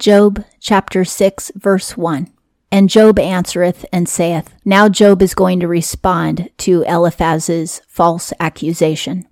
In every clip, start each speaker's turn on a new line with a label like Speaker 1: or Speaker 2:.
Speaker 1: Job chapter 6 verse 1. And Job answereth and saith, Now Job is going to respond to Eliphaz's false accusation.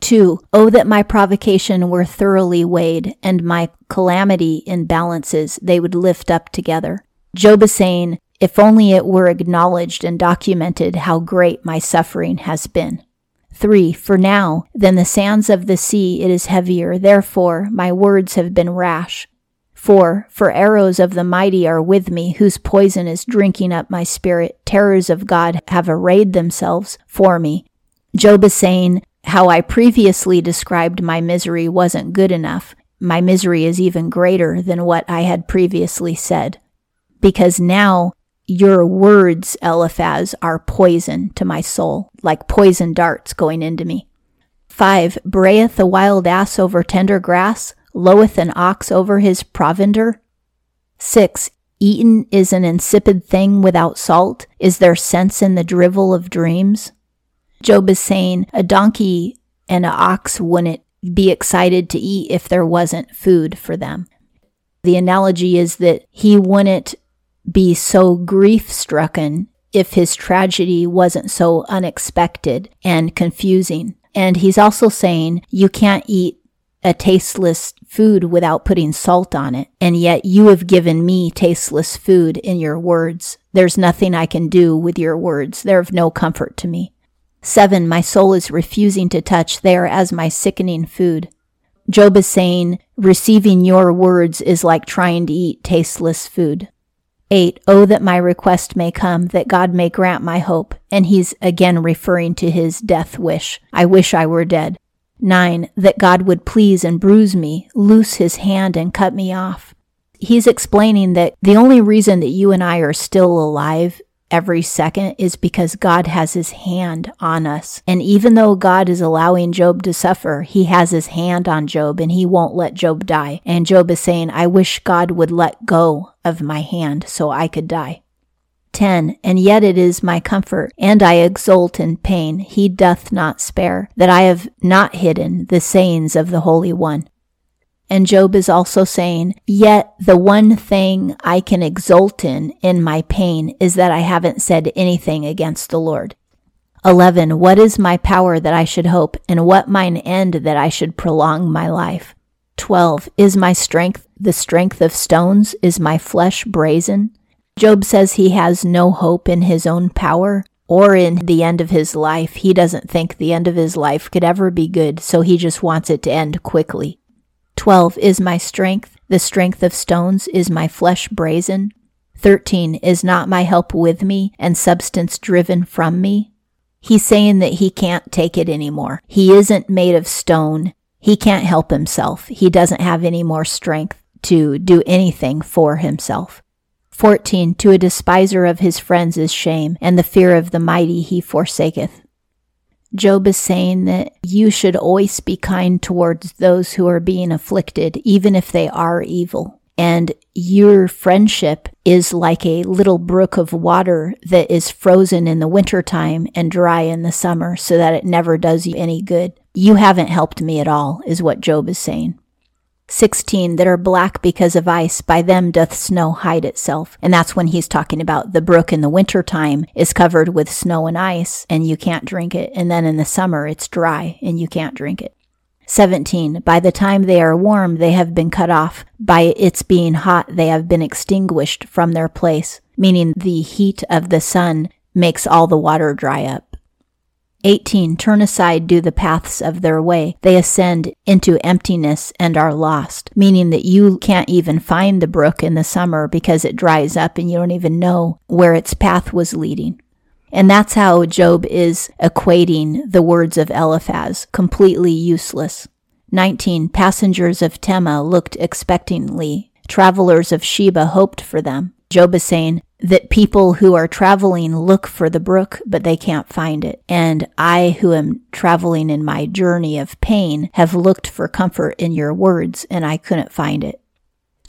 Speaker 1: 2. Oh, that my provocation were thoroughly weighed, and my calamity in balances, they would lift up together. Job is saying, If only it were acknowledged and documented how great my suffering has been. 3. For now, than the sands of the sea, it is heavier. Therefore, my words have been rash. 4. For arrows of the mighty are with me, whose poison is drinking up my spirit. Terrors of God have arrayed themselves for me. Job is saying, How I previously described my misery wasn't good enough. My misery is even greater than what I had previously said. Because now your words, Eliphaz, are poison to my soul, like poison darts going into me. 5. Brayeth a wild ass over tender grass, loweth an ox over his provender. 6. Eaten is an insipid thing without salt. Is there sense in the drivel of dreams? Job is saying a donkey and an ox wouldn't be excited to eat if there wasn't food for them. The analogy is that he wouldn't be so grief stricken if his tragedy wasn't so unexpected and confusing. And he's also saying you can't eat a tasteless food without putting salt on it. And yet you have given me tasteless food in your words. There's nothing I can do with your words. They're of no comfort to me. Seven, my soul is refusing to touch. They are as my sickening food. Job is saying, receiving your words is like trying to eat tasteless food. 8. Oh, that my request may come, that God may grant my hope. And he's again referring to his death wish. I wish I were dead. 9. That God would please and bruise me, loose his hand and cut me off. He's explaining that the only reason that you and I are still alive every second is because God has his hand on us. And even though God is allowing Job to suffer, he has his hand on Job and he won't let Job die. And Job is saying, I wish God would let go of my hand so I could die. 10. And yet it is my comfort, and I exult in pain. He doth not spare, that I have not hidden the sayings of the Holy One. And Job is also saying, Yet the one thing I can exult in in my pain is that I haven't said anything against the Lord. 11. What is my power that I should hope, and what mine end that I should prolong my life? 12. Is my strength the strength of stones? Is my flesh brazen? Job says he has no hope in his own power or in the end of his life. He doesn't think the end of his life could ever be good, so he just wants it to end quickly. 12. Is my strength the strength of stones? Is my flesh brazen? 13. Is not my help with me and substance driven from me? He's saying that he can't take it anymore. He isn't made of stone. He can't help himself. He doesn't have any more strength to do anything for himself. 14. To a despiser of his friends is shame, and the fear of the mighty he forsaketh. Job is saying that you should always be kind towards those who are being afflicted, even if they are evil. And your friendship is like a little brook of water that is frozen in the wintertime and dry in the summer so that it never does you any good. You haven't helped me at all, is what Job is saying. 16 that are black because of ice, by them doth snow hide itself. And that's when he's talking about the brook in the winter time is covered with snow and ice and you can't drink it. And then in the summer it's dry and you can't drink it. 17. By the time they are warm, they have been cut off. By its being hot, they have been extinguished from their place, meaning the heat of the sun makes all the water dry up. 18. Turn aside, do the paths of their way. They ascend into emptiness and are lost, meaning that you can't even find the brook in the summer because it dries up and you don't even know where its path was leading. And that's how Job is equating the words of Eliphaz, completely useless. 19. Passengers of Tema looked expectantly. Travelers of Sheba hoped for them. Job is saying, that people who are traveling look for the brook, but they can't find it. And I, who am traveling in my journey of pain, have looked for comfort in your words, and I couldn't find it.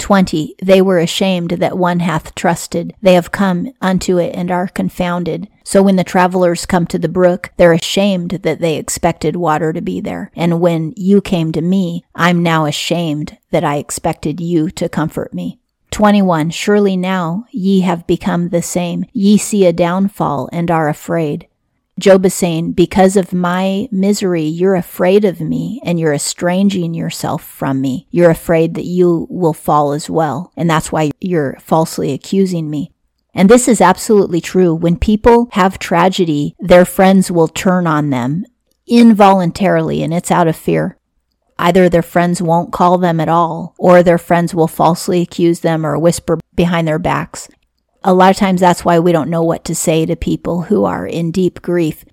Speaker 1: 20. They were ashamed that one hath trusted. They have come unto it and are confounded. So when the travelers come to the brook, they're ashamed that they expected water to be there. And when you came to me, I'm now ashamed that I expected you to comfort me. 21. Surely now ye have become the same. Ye see a downfall and are afraid. Job is saying, because of my misery, you're afraid of me and you're estranging yourself from me. You're afraid that you will fall as well. And that's why you're falsely accusing me. And this is absolutely true. When people have tragedy, their friends will turn on them involuntarily and it's out of fear. Either their friends won't call them at all, or their friends will falsely accuse them or whisper behind their backs a lot of times that's why we don't know what to say to people who are in deep grief.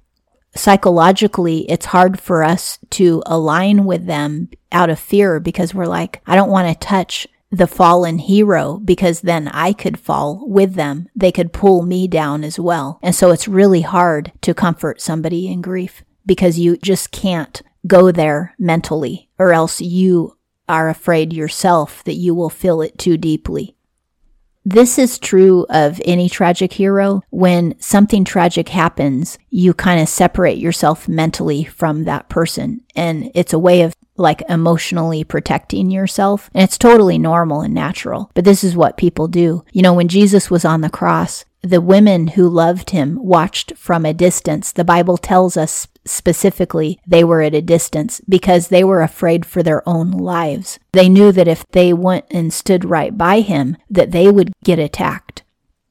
Speaker 1: Psychologically, it's hard for us to align with them out of fear because we're like, I don't want to touch the fallen hero because then I could fall with them. They could pull me down as well. And so it's really hard to comfort somebody in grief because you just can't go there mentally or else you are afraid yourself that you will feel it too deeply. This is true of any tragic hero. When something tragic happens, you kind of separate yourself mentally from that person. And it's a way of like emotionally protecting yourself. And it's totally normal and natural. But this is what people do. You know, when Jesus was on the cross, the women who loved him watched from a distance. The Bible tells us specifically they were at a distance because they were afraid for their own lives. They knew that if they went and stood right by him, that they would get attacked.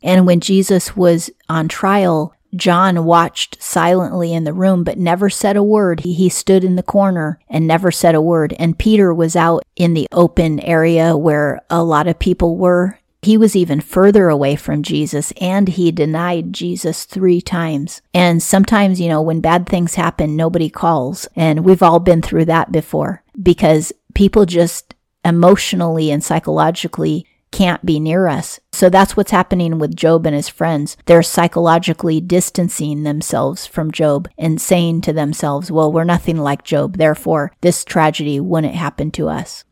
Speaker 1: And when Jesus was on trial, John watched silently in the room, but never said a word. He, stood in the corner and never said a word. And Peter was out in the open area where a lot of people were. He was even further away from Jesus and he denied Jesus three times. And sometimes, you know, when bad things happen, nobody calls. And we've all been through that before because people just emotionally and psychologically can't be near us. So that's what's happening with Job and his friends. They're psychologically distancing themselves from Job and saying to themselves, well, we're nothing like Job. Therefore, this tragedy wouldn't happen to us.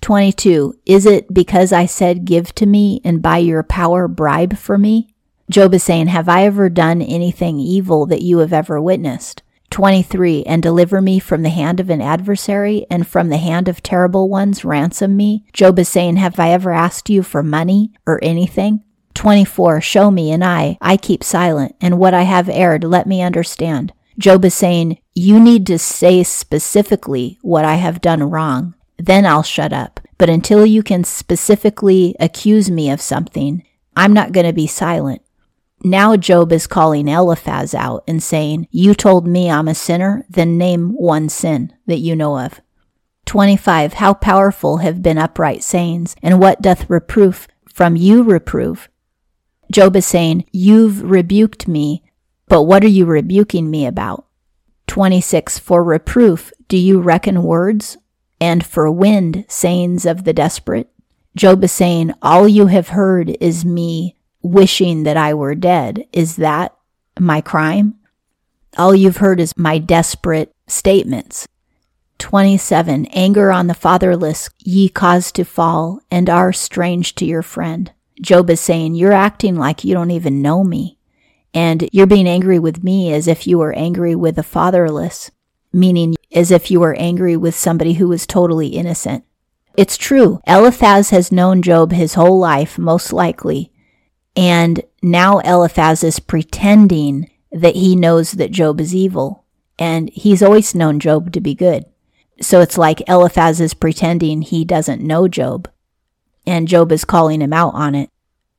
Speaker 1: 22. Is it because I said, Give to me, and by your power bribe for me? Job is saying, Have I ever done anything evil that you have ever witnessed? 23. And deliver me from the hand of an adversary, and from the hand of terrible ones ransom me? Job is saying, Have I ever asked you for money or anything? 24. Show me, and I, I keep silent, and what I have erred, let me understand. Job is saying, You need to say specifically what I have done wrong then I'll shut up. But until you can specifically accuse me of something, I'm not going to be silent. Now Job is calling Eliphaz out and saying, You told me I'm a sinner, then name one sin that you know of. 25. How powerful have been upright sayings, and what doth reproof from you reprove? Job is saying, You've rebuked me, but what are you rebuking me about? 26. For reproof, do you reckon words? And for wind, sayings of the desperate. Job is saying, All you have heard is me wishing that I were dead. Is that my crime? All you've heard is my desperate statements. 27. Anger on the fatherless ye cause to fall and are strange to your friend. Job is saying, You're acting like you don't even know me. And you're being angry with me as if you were angry with the fatherless meaning as if you were angry with somebody who was totally innocent. It's true. Eliphaz has known Job his whole life, most likely. And now Eliphaz is pretending that he knows that Job is evil. And he's always known Job to be good. So it's like Eliphaz is pretending he doesn't know Job. And Job is calling him out on it.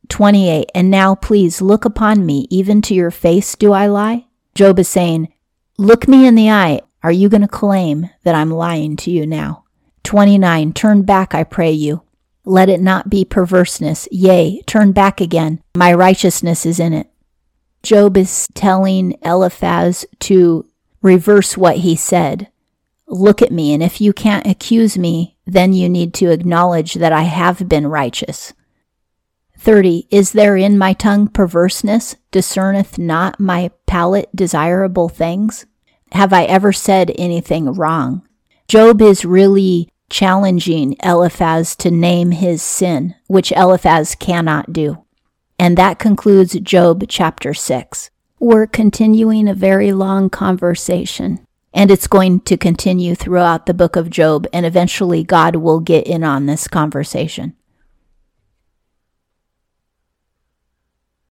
Speaker 1: 28. And now please look upon me, even to your face do I lie? Job is saying, Look me in the eye. Are you going to claim that I'm lying to you now? 29. Turn back, I pray you. Let it not be perverseness. Yea, turn back again. My righteousness is in it. Job is telling Eliphaz to reverse what he said. Look at me, and if you can't accuse me, then you need to acknowledge that I have been righteous. 30. Is there in my tongue perverseness? Discerneth not my palate desirable things? Have I ever said anything wrong? Job is really challenging Eliphaz to name his sin, which Eliphaz cannot do. And that concludes Job chapter 6. We're continuing a very long conversation, and it's going to continue throughout the book of Job, and eventually God will get in on this conversation.